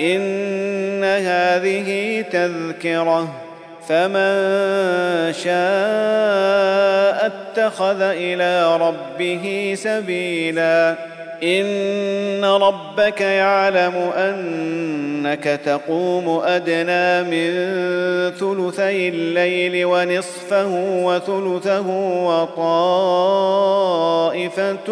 إن هذه تذكرة فمن شاء اتخذ إلى ربه سبيلا. إن ربك يعلم أنك تقوم أدنى من ثلثي الليل ونصفه وثلثه وطائفة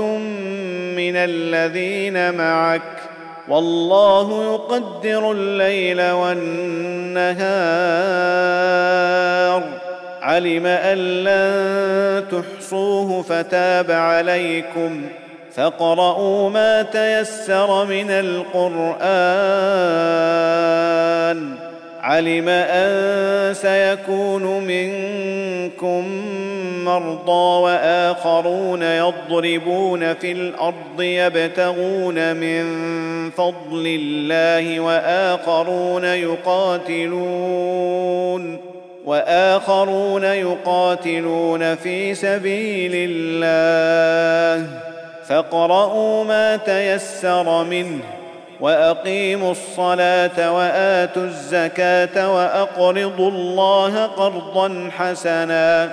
من الذين معك. والله يقدر الليل والنهار. علم أن لن تحصوه فتاب عليكم. فاقرؤوا ما تيسر من القرآن. علم أن سيكون منكم مرضى وآخرون يضربون في الأرض يبتغون من فضل الله وآخرون يقاتلون وآخرون يقاتلون في سبيل الله فاقرؤوا ما تيسر منه وأقيموا الصلاة وآتوا الزكاة وأقرضوا الله قرضا حسنا